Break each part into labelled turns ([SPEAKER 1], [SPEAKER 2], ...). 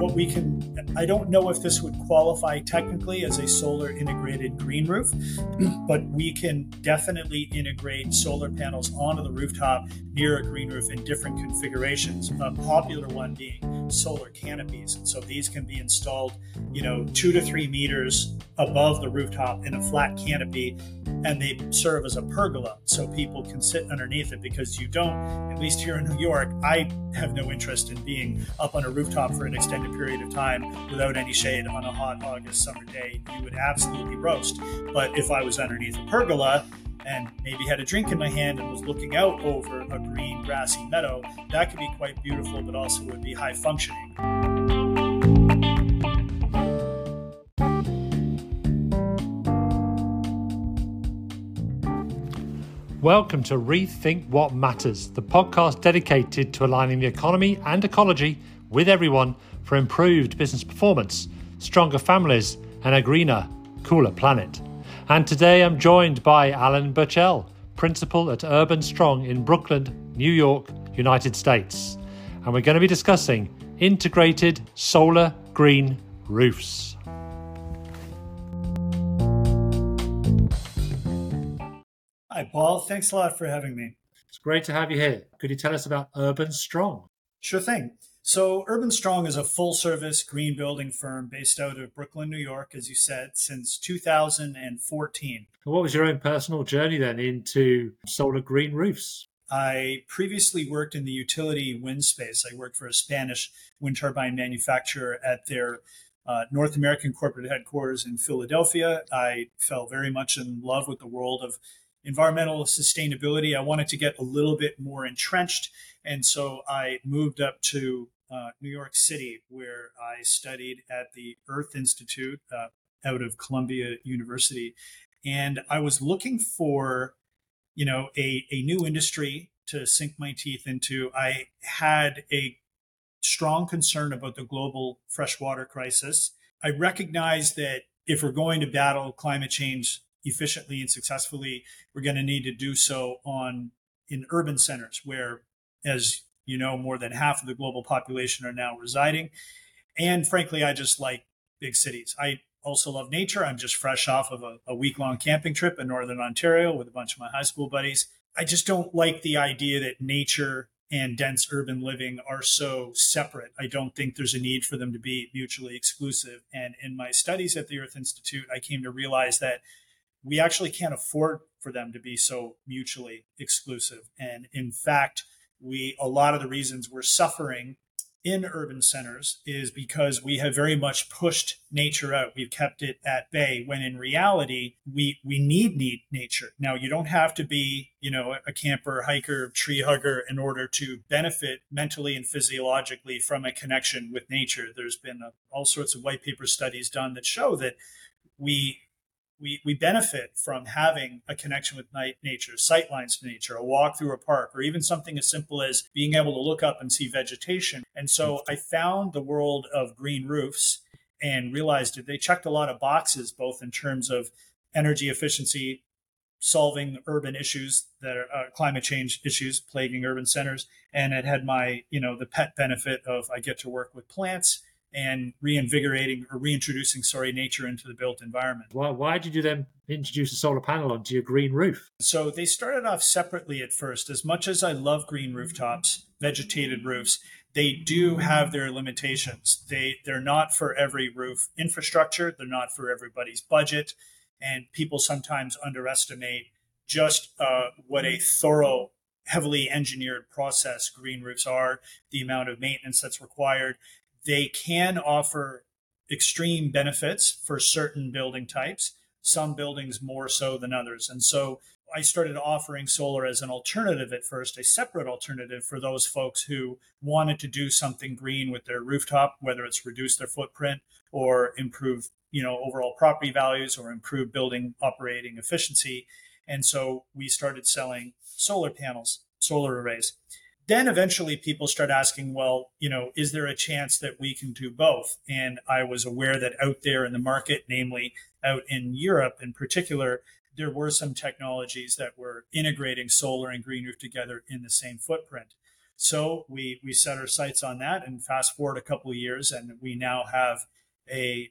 [SPEAKER 1] what we can, I don't know if this would qualify technically as a solar integrated green roof, but we can definitely integrate solar panels onto the rooftop near a green roof in different configurations. A popular one being solar canopies. So these can be installed, you know, two to three meters above the rooftop in a flat canopy, and they serve as a pergola so people can sit underneath it because you don't, at least here in New York, I have no interest in being up on a rooftop for an extended period of time without any shade on a hot August summer day. You would absolutely roast. But if I was underneath a pergola, and maybe had a drink in my hand and was looking out over a green grassy meadow, that could be quite beautiful, but also would be high functioning.
[SPEAKER 2] Welcome to Rethink What Matters, the podcast dedicated to aligning the economy and ecology with everyone for improved business performance, stronger families, and a greener, cooler planet. And today I'm joined by Alan Burchell, Principal at Urbanstrong in Brooklyn, New York, United States. And we're going to be discussing integrated solar green roofs.
[SPEAKER 1] Hi, Paul. Thanks a lot for having me.
[SPEAKER 2] It's great to have you here. Could you tell us about Urbanstrong?
[SPEAKER 1] Sure thing. So, Urbanstrong is a full service green building firm based out of Brooklyn, New York, as you said, since 2014.
[SPEAKER 2] What was your own personal journey then into solar green roofs?
[SPEAKER 1] I previously worked in the utility wind space. I worked for a Spanish wind turbine manufacturer at their uh, North American corporate headquarters in Philadelphia. I fell very much in love with the world of environmental sustainability. I wanted to get a little bit more entrenched. And so I moved up to uh, New York City, where I studied at the Earth Institute uh, out of Columbia University. And I was looking for, you know, a, a new industry to sink my teeth into. I had a strong concern about the global freshwater crisis. I recognized that if we're going to battle climate change efficiently and successfully, we're going to need to do so on in urban centers where, as you know, more than half of the global population are now residing. And frankly, I just like big cities. I also love nature. I'm just fresh off of a, a week long camping trip in Northern Ontario with a bunch of my high school buddies. I just don't like the idea that nature and dense urban living are so separate. I don't think there's a need for them to be mutually exclusive. And in my studies at the Earth Institute, I came to realize that we actually can't afford for them to be so mutually exclusive. And in fact, we a lot of the reasons we're suffering in urban centers is because we have very much pushed nature out. We've kept it at bay when in reality we we need need nature. Now you don't have to be, you know, a camper, hiker, tree hugger in order to benefit mentally and physiologically from a connection with nature. There's been a, all sorts of white paper studies done that show that we we, we benefit from having a connection with night nature, sightlines to nature, a walk through a park, or even something as simple as being able to look up and see vegetation. And so I found the world of green roofs and realized that they checked a lot of boxes, both in terms of energy efficiency, solving urban issues that are uh, climate change issues plaguing urban centers, and it had my you know the pet benefit of I get to work with plants and reinvigorating or reintroducing, sorry, nature into the built environment.
[SPEAKER 2] Why, why did you then introduce a solar panel onto your green roof?
[SPEAKER 1] So they started off separately at first. As much as I love green rooftops, vegetated roofs, they do have their limitations. They they're not for every roof infrastructure. They're not for everybody's budget, and people sometimes underestimate just uh, what a thorough heavily engineered process green roofs are, the amount of maintenance that's required, they can offer extreme benefits for certain building types, some buildings more so than others. And so I started offering solar as an alternative at first, a separate alternative for those folks who wanted to do something green with their rooftop, whether it's reduce their footprint or improve, you know, overall property values or improve building operating efficiency. And so we started selling solar panels, solar arrays then eventually people start asking, well, you know, is there a chance that we can do both? And I was aware that out there in the market, namely out in Europe in particular, there were some technologies that were integrating solar and green roof together in the same footprint. So we we set our sights on that, and fast forward a couple of years, and we now have a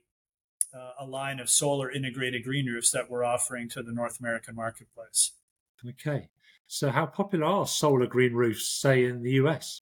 [SPEAKER 1] uh, a line of solar integrated green roofs that we're offering to the North American marketplace.
[SPEAKER 2] Okay, so how popular are solar green roofs, say in the US?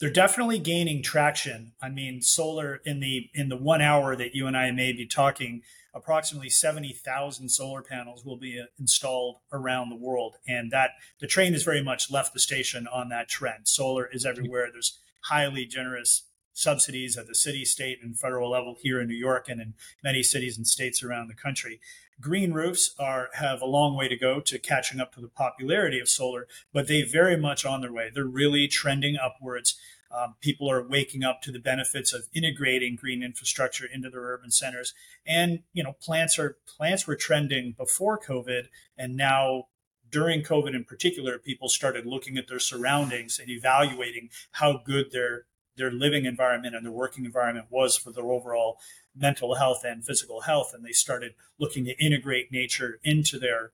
[SPEAKER 1] They're definitely gaining traction. I mean, solar in the in the one hour that you and I may be talking, approximately 70,000 solar panels will be uh, installed around the world. And that the train has very much left the station on that trend. Solar is everywhere. There's highly generous subsidies at the city, state, and federal level here in New York and in many cities and states around the country. Green roofs are have a long way to go to catching up to the popularity of solar, but they very much on their way. They're really trending upwards. Um, people are waking up to the benefits of integrating green infrastructure into their urban centers. And you know, plants are plants were trending before COVID, and now during COVID in particular, people started looking at their surroundings and evaluating how good their their living environment and their working environment was for their overall mental health and physical health. And they started looking to integrate nature into their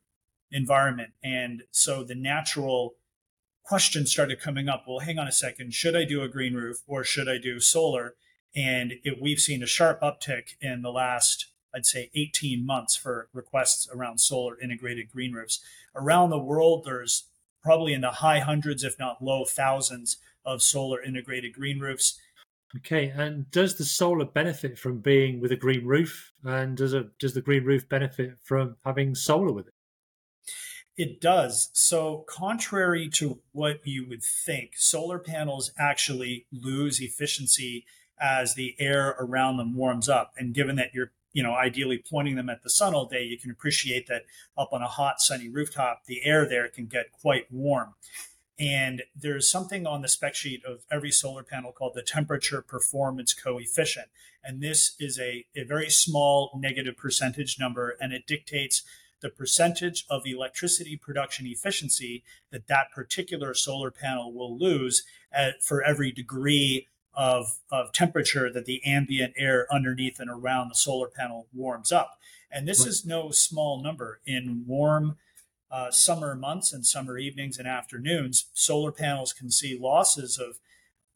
[SPEAKER 1] environment. And so the natural questions started coming up. Well, hang on a second. Should I do a green roof or should I do solar? And it, we've seen a sharp uptick in the last, I'd say, 18 months for requests around solar integrated green roofs. Around the world, there's probably in the high hundreds, if not low thousands, of solar integrated green roofs.
[SPEAKER 2] Okay, and does the solar benefit from being with a green roof, and does a does the green roof benefit from having solar with it?
[SPEAKER 1] It does. So, contrary to what you would think, solar panels actually lose efficiency as the air around them warms up. And given that you're, you know, ideally pointing them at the sun all day, you can appreciate that up on a hot, sunny rooftop, the air there can get quite warm. And there's something on the spec sheet of every solar panel called the temperature performance coefficient. And this is a, a very small negative percentage number, and it dictates the percentage of electricity production efficiency that that particular solar panel will lose at, for every degree of, of temperature that the ambient air underneath and around the solar panel warms up. And this right. is no small number. In warm uh, summer months and summer evenings and afternoons, solar panels can see losses of,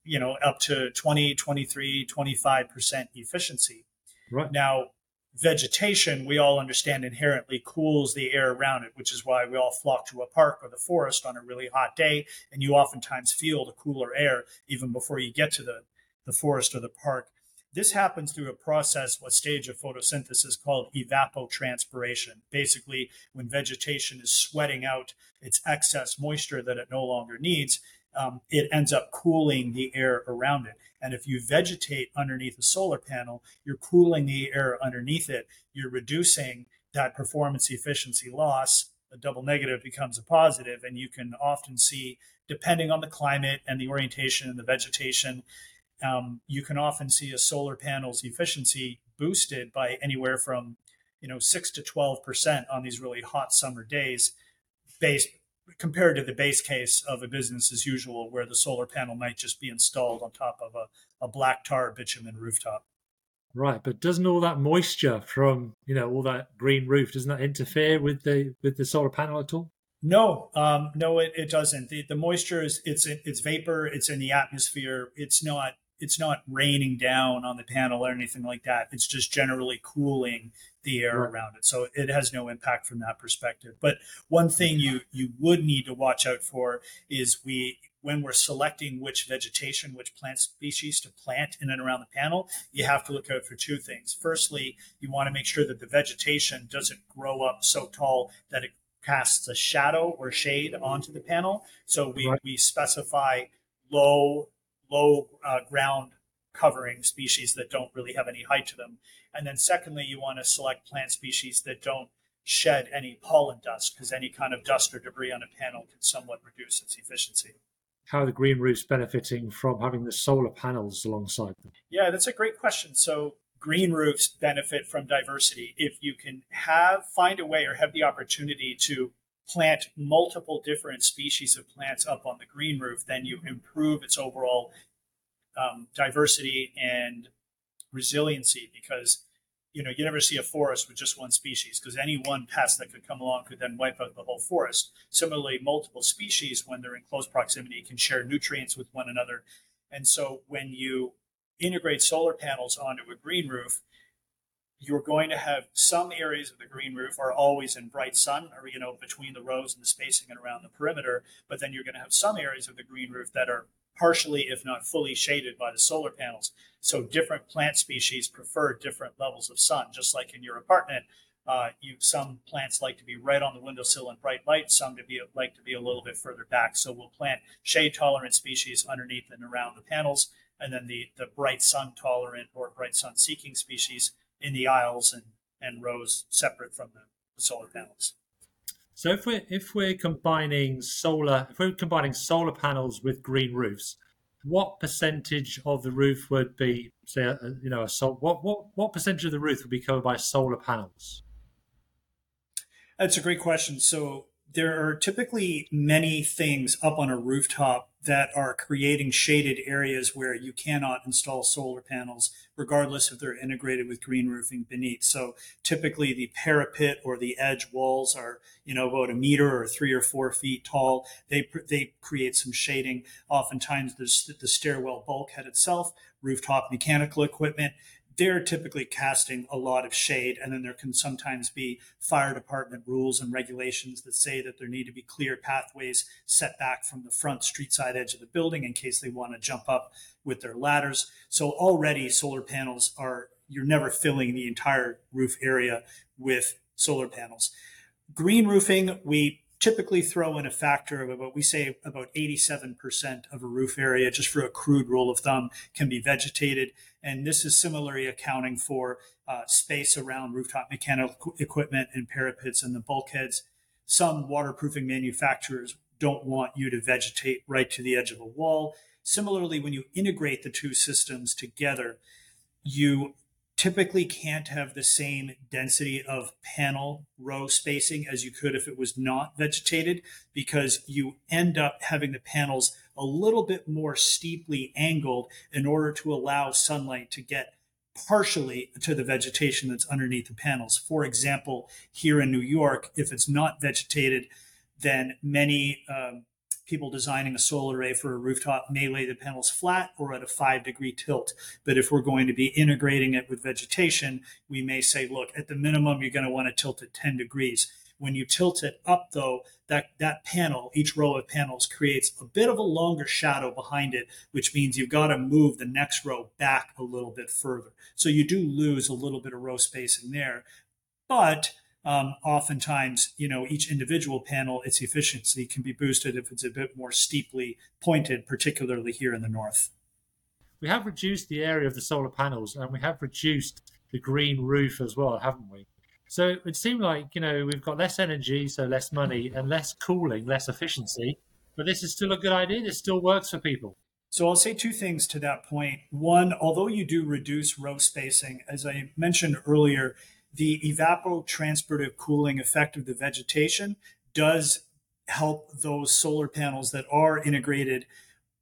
[SPEAKER 1] you know, up to 20, 23, 25% efficiency. Right. Now, vegetation, we all understand inherently cools the air around it, which is why we all flock to a park or the forest on a really hot day. And you oftentimes feel the cooler air even before you get to the, the forest or the park. This happens through a process, a stage of photosynthesis called evapotranspiration. Basically, when vegetation is sweating out its excess moisture that it no longer needs, um, it ends up cooling the air around it. And if you vegetate underneath a solar panel, you're cooling the air underneath it. You're reducing that performance efficiency loss. A double negative becomes a positive, and you can often see, depending on the climate and the orientation and the vegetation, um, you can often see a solar panel's efficiency boosted by anywhere from you know six to twelve percent on these really hot summer days, based compared to the base case of a business as usual, where the solar panel might just be installed on top of a, a black tar bitumen rooftop.
[SPEAKER 2] Right, but doesn't all that moisture from you know all that green roof doesn't that interfere with the with the solar panel at all?
[SPEAKER 1] No, um, no, it, it doesn't. The, the moisture is it's it's vapor. It's in the atmosphere. It's not it's not raining down on the panel or anything like that. It's just generally cooling the air right. around it. So it has no impact from that perspective. But one thing you you would need to watch out for is we when we're selecting which vegetation, which plant species to plant in and around the panel, you have to look out for two things. Firstly, you want to make sure that the vegetation doesn't grow up so tall that it casts a shadow or shade onto the panel. So we, right. we specify low low uh, ground covering species that don't really have any height to them. And then secondly, you want to select plant species that don't shed any pollen dust because any kind of dust or debris on a panel can somewhat reduce its efficiency.
[SPEAKER 2] How are the green roofs benefiting from having the solar panels alongside them?
[SPEAKER 1] Yeah, that's a great question. So green roofs benefit from diversity. If you can have find a way or have the opportunity to plant multiple different species of plants up on the green roof, then you improve its overall um, diversity and resiliency because you know, you never see a forest with just one species because any one pest that could come along could then wipe out the whole forest. Similarly, multiple species, when they're in close proximity, can share nutrients with one another. And so when you integrate solar panels onto a green roof, you're going to have some areas of the green roof are always in bright sun or you know between the rows and the spacing and around the perimeter but then you're going to have some areas of the green roof that are partially, if not fully, shaded by the solar panels. So different plant species prefer different levels of sun, just like in your apartment. Uh, you some plants like to be right on the windowsill in bright light, some to be like to be a little bit further back. So we'll plant shade tolerant species underneath and around the panels, and then the the bright sun tolerant or bright sun seeking species in the aisles and and rows separate from the, solar panels.
[SPEAKER 2] So if we're if we're combining solar if we're combining solar panels with green roofs, what percentage of the roof would be say a, you know a sol- what what what percentage of the roof would be covered by solar panels?
[SPEAKER 1] That's a great question. So there are typically many things up on a rooftop that are creating shaded areas where you cannot install solar panels, regardless if they're integrated with green roofing beneath. So typically the parapet or the edge walls are, you know, about a meter or three or four feet tall. They, they create some shading. Oftentimes there's the stairwell bulkhead itself, rooftop mechanical equipment they're typically casting a lot of shade. And then there can sometimes be fire department rules and regulations that say that there need to be clear pathways set back from the front street side edge of the building in case they want to jump up with their ladders. So already solar panels are, you're never filling the entire roof area with solar panels. Green roofing, we typically throw in a factor of about, we say about 87% of a roof area, just for a crude rule of thumb, can be vegetated. And this is similarly accounting for uh, space around rooftop mechanical equipment and parapets and the bulkheads. Some waterproofing manufacturers don't want you to vegetate right to the edge of a wall. Similarly, when you integrate the two systems together, you typically can't have the same density of panel row spacing as you could if it was not vegetated because you end up having the panels a little bit more steeply angled in order to allow sunlight to get partially to the vegetation that's underneath the panels. For example, here in New York, if it's not vegetated, then many um, people designing a solar array for a rooftop may lay the panels flat or at a five degree tilt. But if we're going to be integrating it with vegetation, we may say, look, at the minimum, you're going to want to tilt it 10 degrees. When you tilt it up, though, that, that panel, each row of panels, creates a bit of a longer shadow behind it, which means you've got to move the next row back a little bit further. So you do lose a little bit of row spacing there. But um, oftentimes, you know, each individual panel, its efficiency can be boosted if it's a bit more steeply pointed, particularly here in the north.
[SPEAKER 2] We have reduced the area of the solar panels and we have reduced the green roof as well, haven't we? So it seemed like, you know, we've got less energy, so less money, and less cooling, less efficiency. But this is still a good idea. This still works for people.
[SPEAKER 1] So I'll say two things to that point. One, although you do reduce row spacing, as I mentioned earlier, the evapotranspirative cooling effect of the vegetation does help those solar panels that are integrated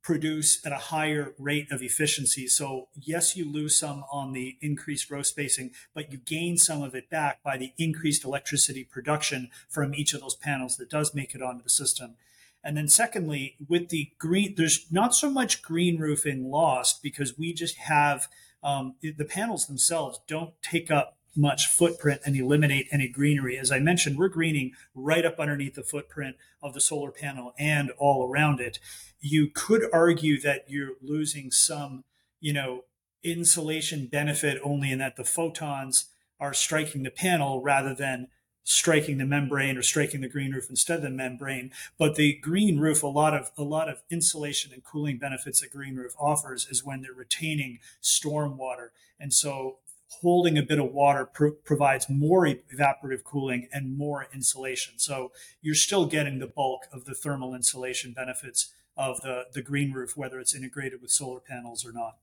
[SPEAKER 1] produce at a higher rate of efficiency. So yes, you lose some on the increased row spacing, but you gain some of it back by the increased electricity production from each of those panels that does make it onto the system. And then secondly, with the green, there's not so much green roofing lost because we just have um, the panels themselves don't take up much footprint and eliminate any greenery. As I mentioned, we're greening right up underneath the footprint of the solar panel and all around it. You could argue that you're losing some, you know, insulation benefit only in that the photons are striking the panel rather than striking the membrane or striking the green roof instead of the membrane. But the green roof, a lot of a lot of insulation and cooling benefits that green roof offers is when they're retaining storm water. And so holding a bit of water provides more evaporative cooling and more insulation. So you're still getting the bulk of the thermal insulation benefits of the, the green roof, whether it's integrated with solar panels or not.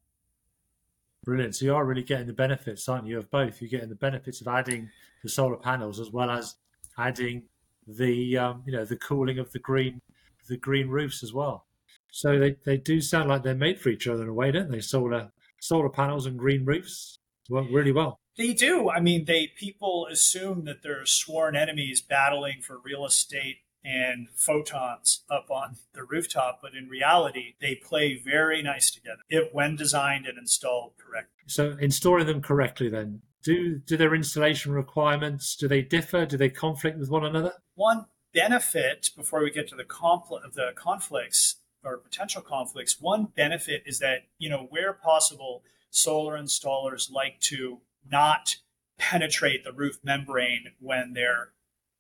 [SPEAKER 2] Brilliant. So you are really getting the benefits, aren't you, of both? You're getting the benefits of adding the solar panels as well as adding the um, you know the cooling of the green the green roofs as well. So they, they do sound like they're made for each other in a way, don't they? Solar solar panels and green roofs work really well.
[SPEAKER 1] They do. I mean, they people assume that they're sworn enemies battling for real estate and photons up on the rooftop, but in reality, they play very nice together if when designed and installed correctly.
[SPEAKER 2] So, installing them correctly, then do do their installation requirements do they differ? Do they conflict with one another?
[SPEAKER 1] One benefit before we get to the conflict the conflicts or potential conflicts. One benefit is that you know where possible, solar installers like to not penetrate the roof membrane when they're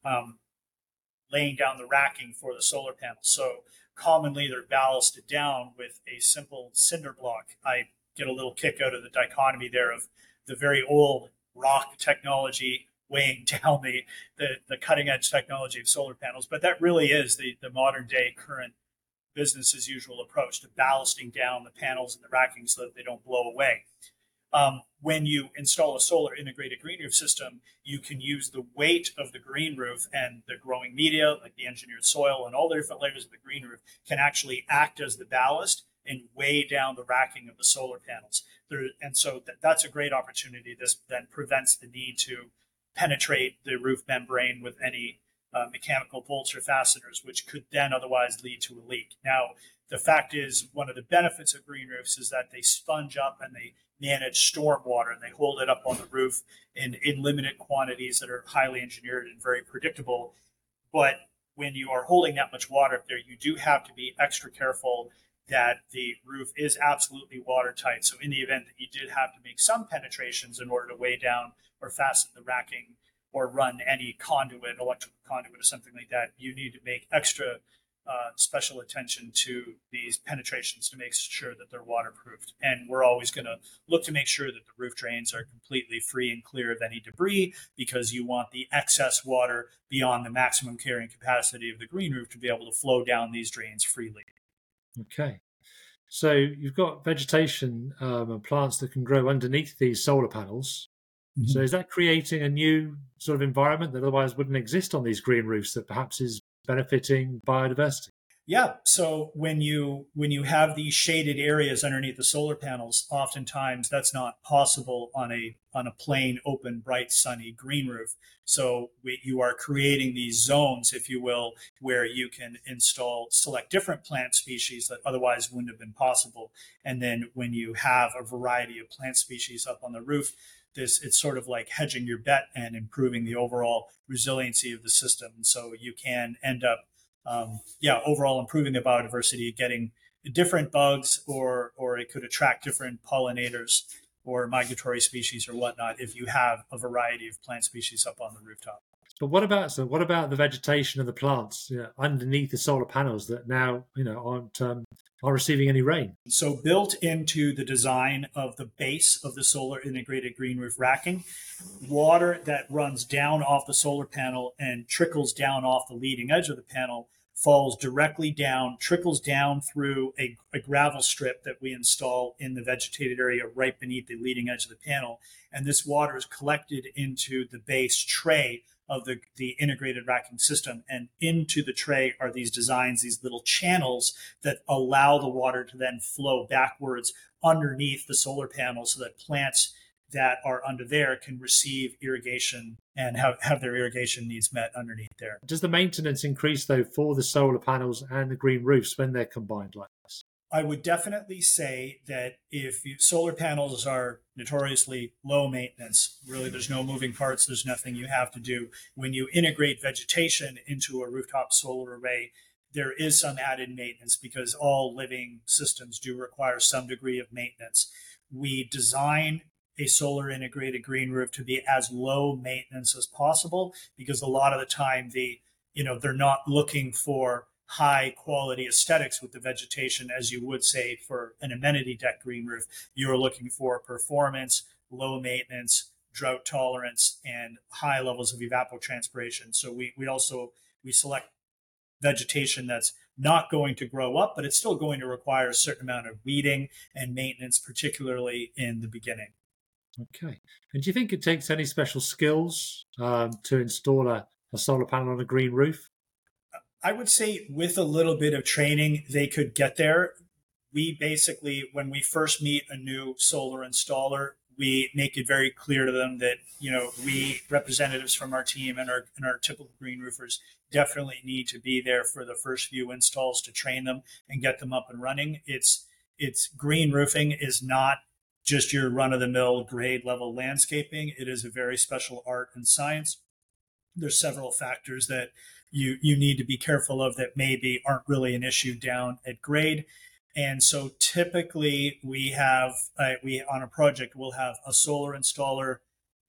[SPEAKER 1] um, laying down the racking for the solar panels. So commonly they're ballasted down with a simple cinder block. I get a little kick out of the dichotomy there of the very old rock technology weighing down the, the, the cutting edge technology of solar panels. But that really is the, the modern day current business as usual approach to ballasting down the panels and the racking so that they don't blow away. Um, when you install a solar integrated green roof system, you can use the weight of the green roof and the growing media, like the engineered soil and all the different layers of the green roof, can actually act as the ballast and weigh down the racking of the solar panels. There, and so th- that's a great opportunity. This then prevents the need to penetrate the roof membrane with any uh, mechanical bolts or fasteners, which could then otherwise lead to a leak. Now, the fact is, one of the benefits of green roofs is that they sponge up and they manage storm water and they hold it up on the roof in, in limited quantities that are highly engineered and very predictable. But when you are holding that much water up there, you do have to be extra careful that the roof is absolutely watertight. So in the event that you did have to make some penetrations in order to weigh down or fasten the racking or run any conduit, electrical conduit or something like that, you need to make extra uh, special attention to these penetrations to make sure that they're waterproofed. And we're always going to look to make sure that the roof drains are completely free and clear of any debris because you want the excess water beyond the maximum carrying capacity of the green roof to be able to flow down these drains freely.
[SPEAKER 2] Okay. So you've got vegetation um, and plants that can grow underneath these solar panels. Mm-hmm. So is that creating a new sort of environment that otherwise wouldn't exist on these green roofs that perhaps is benefiting biodiversity?
[SPEAKER 1] Yeah. So when you when you have these shaded areas underneath the solar panels, oftentimes that's not possible on a on a plain, open, bright, sunny green roof. So we, you are creating these zones, if you will, where you can install select different plant species that otherwise wouldn't have been possible. And then when you have a variety of plant species up on the roof, this it's sort of like hedging your bet and improving the overall resiliency of the system. So you can end up um, yeah, overall improving the biodiversity, getting different bugs, or or it could attract different pollinators or migratory species or whatnot if you have a variety of plant species up on the rooftop.
[SPEAKER 2] But what about so? What about the vegetation of the plants you know, underneath the solar panels that now you know aren't um, are receiving any rain.
[SPEAKER 1] So, built into the design of the base of the solar integrated green roof racking, water that runs down off the solar panel and trickles down off the leading edge of the panel falls directly down, trickles down through a, a, gravel strip that we install in the vegetated area right beneath the leading edge of the panel. And this water is collected into the base tray of the, the integrated racking system. And into the tray are these designs, these little channels that allow the water to then flow backwards underneath the solar panel so that plants that are under there can receive irrigation and have, have their irrigation needs met underneath there.
[SPEAKER 2] Does the maintenance increase though for the solar panels and the green roofs when they're combined like this?
[SPEAKER 1] I would definitely say that if you, solar panels are notoriously low maintenance, really there's no moving parts, there's nothing you have to do. When you integrate vegetation into a rooftop solar array, there is some added maintenance because all living systems do require some degree of maintenance. We design a solar integrated green roof to be as low maintenance as possible because a lot of the time the you know they're not looking for high quality aesthetics with the vegetation as you would say for an amenity deck green roof you're looking for performance low maintenance drought tolerance and high levels of evapotranspiration so we, we also we select vegetation that's not going to grow up but it's still going to require a certain amount of weeding and maintenance particularly in the beginning
[SPEAKER 2] Okay. And do you think it takes any special skills um, to install a, a solar panel on a green roof?
[SPEAKER 1] I would say with a little bit of training, they could get there. We basically, when we first meet a new solar installer, we make it very clear to them that you know we representatives from our team and our and our typical green roofers definitely need to be there for the first few installs to train them and get them up and running. It's it's green roofing is not just your run of the mill grade level landscaping. It is a very special art and science. There's several factors that you you need to be careful of that maybe aren't really an issue down at grade. And so typically we have uh, we on a project we'll have a solar installer,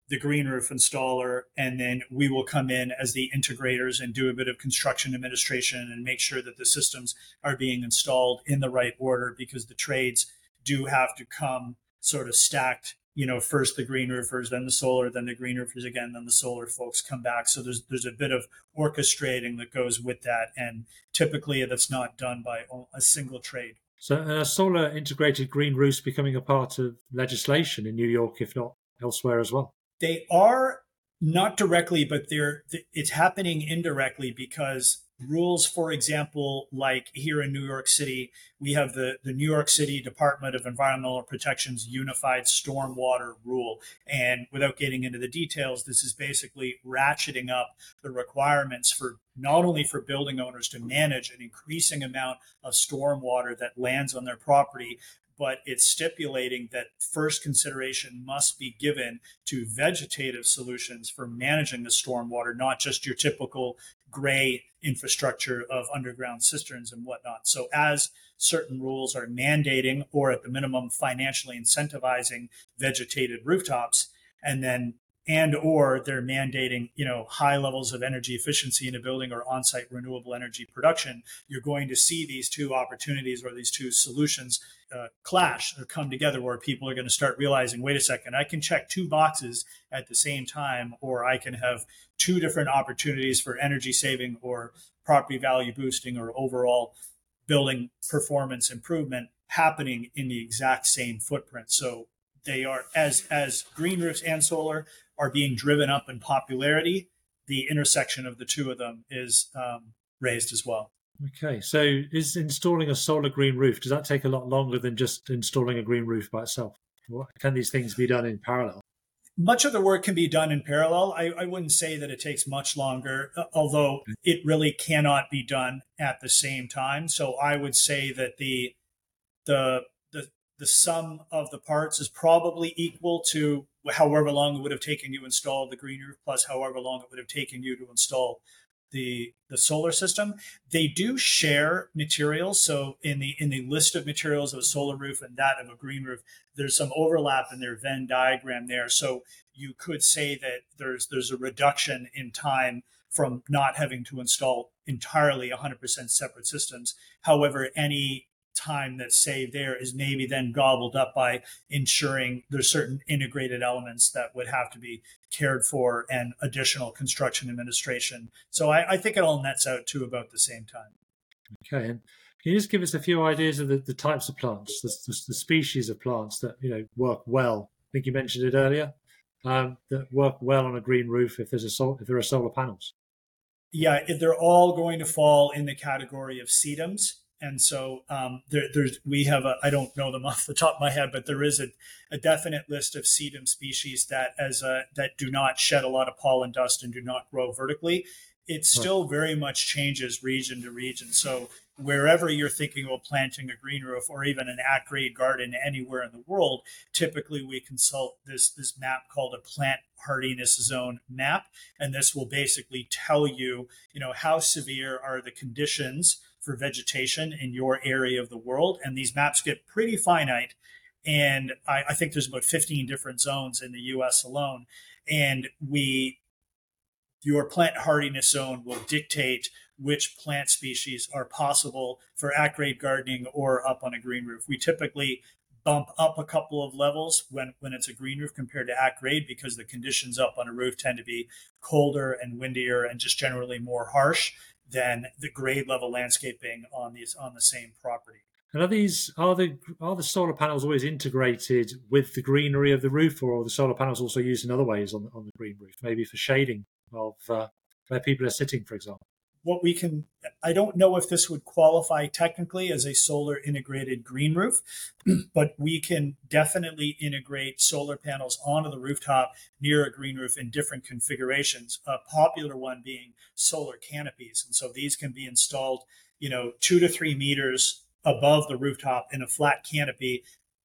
[SPEAKER 1] the green roof installer, and then we will come in as the integrators and do a bit of construction administration and make sure that the systems are being installed in the right order because the trades do have to come sort of stacked you know, first the green roofers, then the solar, then the green roofers again, then the solar folks come back. So there's there's a bit of orchestrating that goes with that, and typically that's not done by a single trade.
[SPEAKER 2] So, uh, solar integrated green roofs becoming a part of legislation in New York, if not elsewhere as well.
[SPEAKER 1] They are not directly, but they're it's happening indirectly because rules, for example, like here in New York City, we have the, the New York City Department of Environmental Protection's Unified Stormwater Rule. And without getting into the details, this is basically ratcheting up the requirements for not only for building owners to manage an increasing amount of stormwater that lands on their property, but it's stipulating that first consideration must be given to vegetative solutions for managing the stormwater, not just your typical gray infrastructure of underground cisterns and whatnot. So, as certain rules are mandating or at the minimum financially incentivizing vegetated rooftops, and then and or they're mandating you know high levels of energy efficiency in a building or on-site renewable energy production you're going to see these two opportunities or these two solutions uh, clash or come together where people are going to start realizing wait a second i can check two boxes at the same time or i can have two different opportunities for energy saving or property value boosting or overall building performance improvement happening in the exact same footprint. So they are as as green roofs and solar are being driven up in popularity, the intersection of the two of them is um, raised as well.
[SPEAKER 2] Okay, so is installing a solar green roof does that take a lot longer than just installing a green roof by itself? Can these things be done in parallel?
[SPEAKER 1] Much of the work can be done in parallel. I, I wouldn't say that it takes much longer, uh, although it really cannot be done at the same time. So I would say that the the the the sum of the parts is probably equal to however long it would have taken you to install the green roof plus however long it would have taken you to install the the solar system. They do share materials. So in the in the list of materials of a solar roof and that of a green roof there's some overlap in their venn diagram there. So you could say that there's there's a reduction in time from not having to install entirely 100% separate systems. However any time that's saved there is maybe then gobbled up by ensuring there's certain integrated elements that would have to be cared for and additional construction administration. So I, I think it all nets out to about the same time.
[SPEAKER 2] Okay. And can you just give us a few ideas of the, the types of plants, the, the, the, species of plants that you know work well? I think you mentioned it earlier. Um, that work well on a green roof if there's a sol- if there are solar panels.
[SPEAKER 1] Yeah, they're all going to fall in the category of sedums and so um, there, there's we have a I don't know them off the top of my head, but there is a, a definite list of sedum species that as a, that do not shed a lot of pollen dust and do not grow vertically. It still very much changes region to region. So wherever you're thinking about planting a green roof or even an at grade garden anywhere in the world, typically we consult this this map called a plant hardiness zone map, and this will basically tell you you know how severe are the conditions for vegetation in your area of the world. And these maps get pretty finite. And I, I think there's about 15 different zones in the US alone. And we, your plant hardiness zone will dictate which plant species are possible for at grade gardening or up on a green roof. We typically bump up a couple of levels when, when it's a green roof compared to at grade because the conditions up on a roof tend to be colder and windier and just generally more harsh than the grade level landscaping on these on the same property.
[SPEAKER 2] And are these are the are the solar panels always integrated with the greenery of the roof, or are the solar panels also used in other ways on on the green roof, maybe for shading of uh, where people are sitting, for example?
[SPEAKER 1] What we can I don't know if this would qualify technically as a solar integrated green roof, but we can definitely integrate solar panels onto the rooftop near a green roof in different configurations. A popular one being solar canopies. And so these can be installed, you know, two to three meters above the rooftop in a flat canopy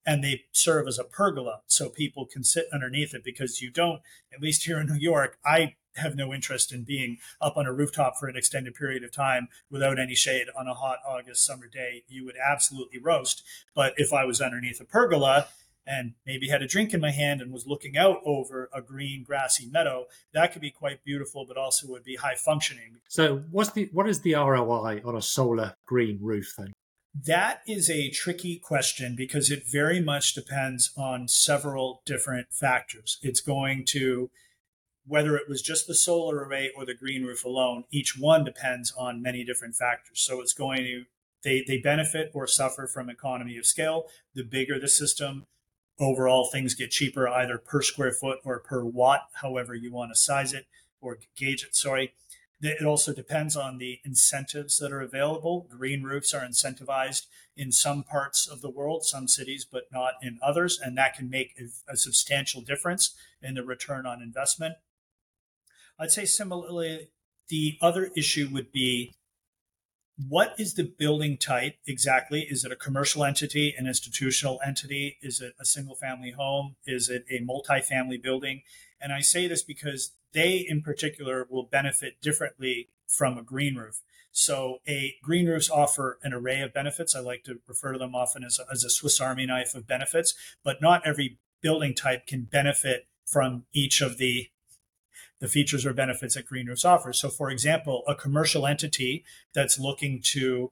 [SPEAKER 1] and they serve as a pergola so people can sit underneath it because you don't at least here in new york i have no interest in being up on a rooftop for an extended period of time without any shade on a hot August summer day. You would absolutely roast. But if I was underneath a pergola, and maybe had a drink in my hand and was looking out over a green grassy meadow that could be quite beautiful but also would be high functioning
[SPEAKER 2] so what's the what is the roi on a solar green roof then
[SPEAKER 1] that is a tricky question because it very much depends on several different factors it's going to whether it was just the solar array or the green roof alone, each one depends on many different factors. So it's going to they they benefit or suffer from economy of scale. The bigger the system, overall things get cheaper either per square foot or per watt, however you want to size it or gauge it. Sorry. It also depends on the incentives that are available. Green roofs are incentivized in some parts of the world, some cities, but not in others. And that can make a, a substantial difference in the return on investment. I'd say similarly, the other issue would be what is the building type exactly? Is it a commercial entity, an institutional entity? Is it a single family home? Is it a multifamily building? And I say this because they, in particular, will benefit differently from a green roof. So, a green roofs offer an array of benefits. I like to refer to them often as a, as a Swiss Army knife of benefits, but not every building type can benefit from each of the the features or benefits that Green Roofs offers. So, for example, a commercial entity that's looking to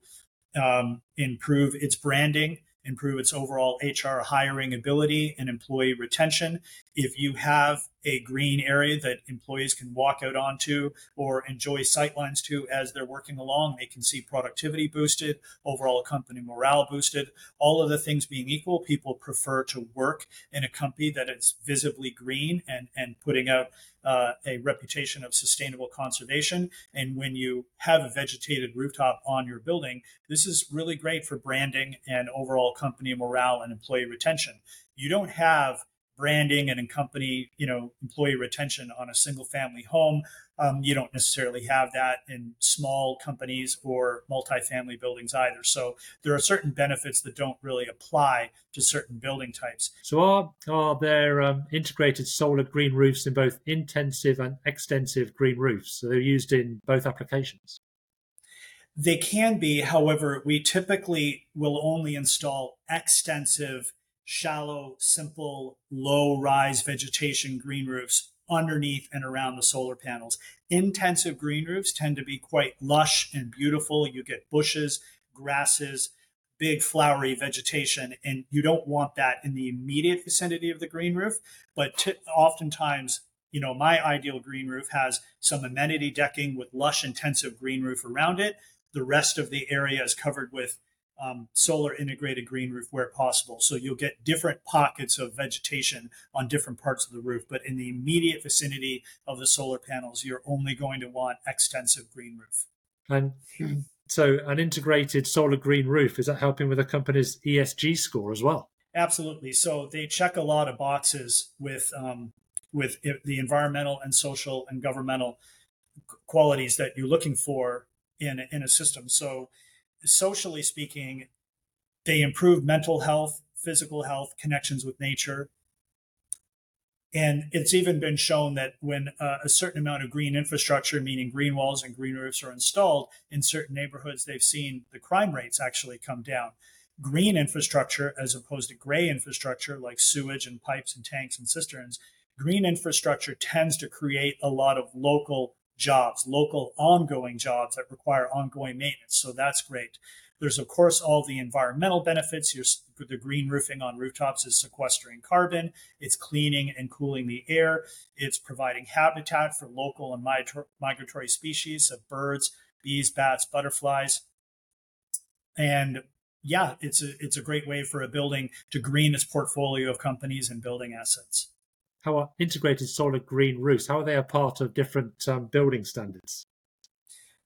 [SPEAKER 1] um, improve its branding, improve its overall HR hiring ability and employee retention. If you have a green area that employees can walk out onto or enjoy sightlines to as they're working along, they can see productivity boosted, overall company morale boosted. All of the things being equal, people prefer to work in a company that is visibly green and, and putting out uh, a reputation of sustainable conservation. And when you have a vegetated rooftop on your building, this is really great for branding and overall company morale and employee retention. You don't have branding and company, you know, employee retention on a single family home. Um, you don't necessarily have that in small companies or multifamily buildings either. So there are certain benefits that don't really apply to certain building types.
[SPEAKER 2] So are are there um, integrated solar green roofs in both intensive and extensive green roofs? So they're used in both applications.
[SPEAKER 1] They can be, however, we typically will only install extensive shallow, simple, low rise vegetation green roofs underneath and around the solar panels. Intensive green roofs tend to be quite lush and beautiful. You get bushes, grasses, big flowery vegetation, and you don't want that in the immediate vicinity of the green roof. But t- oftentimes, you know, my ideal green roof has some amenity decking with lush, intensive green roof around it. The rest of the area is covered with um, solar integrated green roof where possible. So you'll get different pockets of vegetation on different parts of the roof, but in the immediate vicinity of the solar panels, you're only going to want extensive green roof.
[SPEAKER 2] And so, an integrated solar green roof is that helping with a company's ESG score as well?
[SPEAKER 1] Absolutely. So they check a lot of boxes with um, with the environmental and social and governmental qualities that you're looking for in in a system. So socially speaking, they improve mental health, physical health, connections with nature. And it's even been shown that when uh, a certain amount of green infrastructure, meaning green walls and green roofs, are installed in certain neighborhoods, they've seen the crime rates actually come down. Green infrastructure, as opposed to gray infrastructure like sewage and pipes and tanks and cisterns, green infrastructure tends to create a lot of local jobs, local ongoing jobs that require ongoing maintenance. So that's great. There's, of course, all the environmental benefits. Your, the green roofing on rooftops is sequestering carbon, it's cleaning and cooling the air, it's providing habitat for local and migratory species of birds, bees, bats, butterflies. And yeah, it's a, it's a great way for a building to green its portfolio of companies and building assets
[SPEAKER 2] how are integrated solar green roofs? How are they a part of different um, building standards?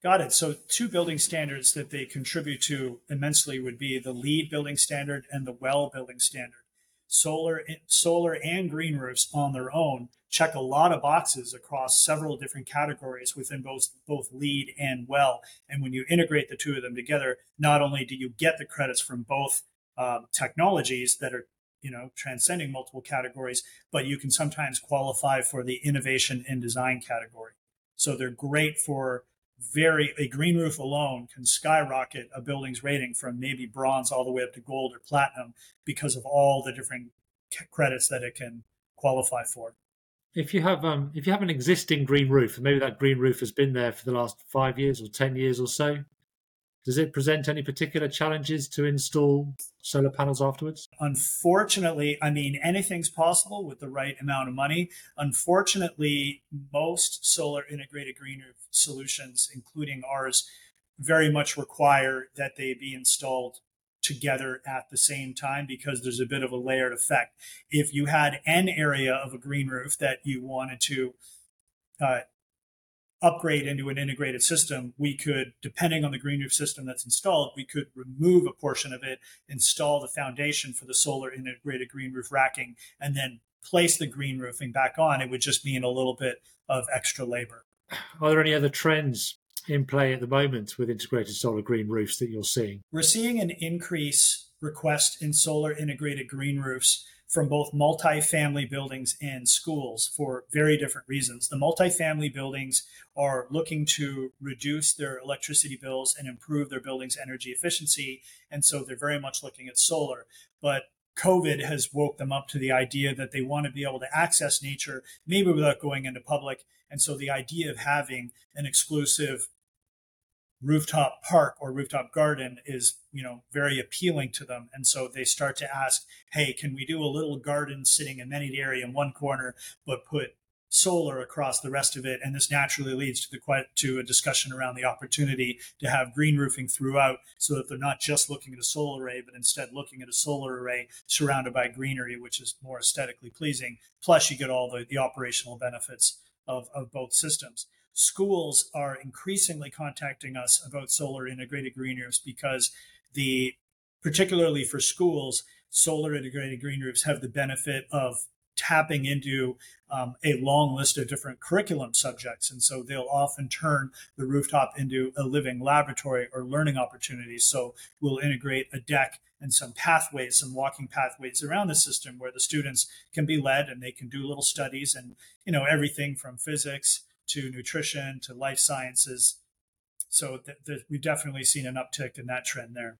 [SPEAKER 1] Got it. So, two building standards that they contribute to immensely would be the LEED building standard and the WELL building standard. Solar, solar and green roofs on their own check a lot of boxes across several different categories within both both LEED and WELL. And when you integrate the two of them together, not only do you get the credits from both um, technologies that are you know transcending multiple categories, but you can sometimes qualify for the innovation in design category. So they're great for very a green roof alone can skyrocket a building's rating from maybe bronze all the way up to gold or platinum because of all the different credits that it can qualify for.
[SPEAKER 2] If you have um, if you have an existing green roof, and maybe that green roof has been there for the last five years or ten years or so, does it present any particular challenges to install solar panels afterwards?
[SPEAKER 1] Unfortunately, I mean, anything's possible with the right amount of money. Unfortunately, most solar integrated green roof solutions, including ours, very much require that they be installed together at the same time because there's a bit of a layered effect. If you had an area of a green roof that you wanted to uh, upgrade into an integrated system, we could, depending on the green roof system that's installed, we could remove a portion of it, install the foundation for the solar integrated green roof racking, and then place the green roofing back on. It would just mean a little bit of extra labor.
[SPEAKER 2] Are there any other trends in play at the moment with integrated solar green roofs that you're seeing?
[SPEAKER 1] We're seeing an increase request in solar integrated green roofs from both multifamily buildings and schools for very different reasons. The multifamily buildings are looking to reduce their electricity bills and improve their building's energy efficiency. And so they're very much looking at solar. But COVID has woke them up to the idea that they want to be able to access nature, maybe without going into public. And so the idea of having an exclusive rooftop park or rooftop garden is you know very appealing to them. And so they start to ask hey can we do a little garden sitting in amenity area in one corner but put solar across the rest of it? And this naturally leads to the to a discussion around the opportunity to have green roofing throughout so that they're not just looking at a solar array but instead looking at a solar array surrounded by greenery which is more aesthetically pleasing. Plus you get all the, the operational benefits of, of both systems schools are increasingly contacting us about solar integrated green roofs because the particularly for schools solar integrated green roofs have the benefit of tapping into um, a long list of different curriculum subjects. And so they'll often turn the rooftop into a living laboratory or learning opportunity. So we'll integrate a deck and some pathways, some walking pathways around the system where the students can be led and they can do little studies and, you know, everything from physics to nutrition to life sciences. So th- th- we've definitely seen an uptick in that trend there.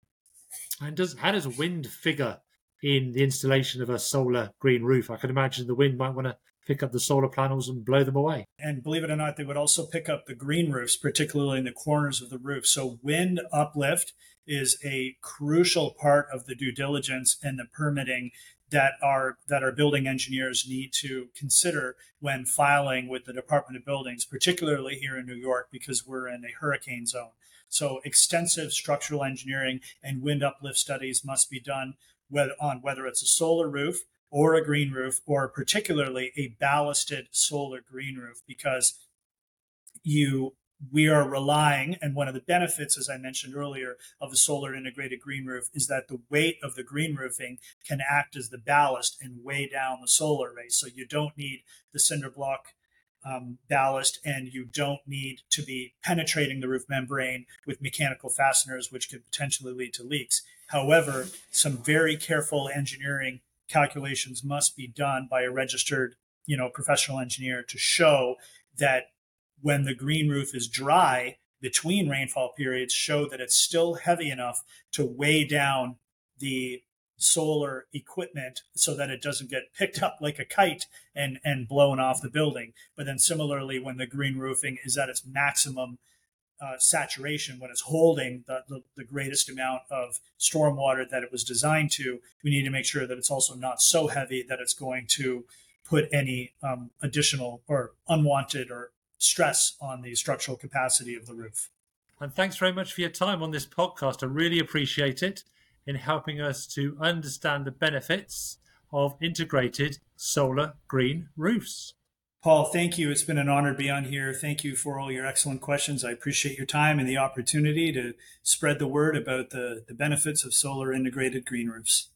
[SPEAKER 2] And does how does wind figure in the installation of a solar green roof? I can imagine the wind might want to pick up the solar panels and blow them away.
[SPEAKER 1] And believe it or not, they would also pick up the green roofs, particularly in the corners of the roof. So wind uplift is a crucial part of the due diligence and the permitting that our that our building engineers need to consider when filing with the Department of Buildings, particularly here in New York, because we're in a hurricane zone. So extensive structural engineering and wind uplift studies must be done on whether it's a solar roof or a green roof, or particularly a ballasted solar green roof, because you we are relying, and one of the benefits, as I mentioned earlier, of a solar integrated green roof is that the weight of the green roofing can act as the ballast and weigh down the solar array. So you don't need the cinder block um, ballast and you don't need to be penetrating the roof membrane with mechanical fasteners, which could potentially lead to leaks. However, some very careful engineering calculations must be done by a registered, you know, professional engineer to show that when the green roof is dry between rainfall periods show that it's still heavy enough to weigh down the solar equipment so that it doesn't get picked up like a kite and and blown off the building. But then similarly when the green roofing is at its maximum uh, saturation when it's holding the, the, the, greatest amount of stormwater that it was designed to we need to make sure that it's also not so heavy that it's going to put any um, additional or unwanted or stress on the structural capacity of the roof.
[SPEAKER 2] And thanks very much for your time on this podcast. I really appreciate it in helping us to understand the benefits of integrated solar green roofs.
[SPEAKER 1] Paul, thank you. It's been an honor to be on here. Thank you for all your excellent questions. I appreciate your time and the opportunity to spread the word about the, the benefits of solar integrated green roofs.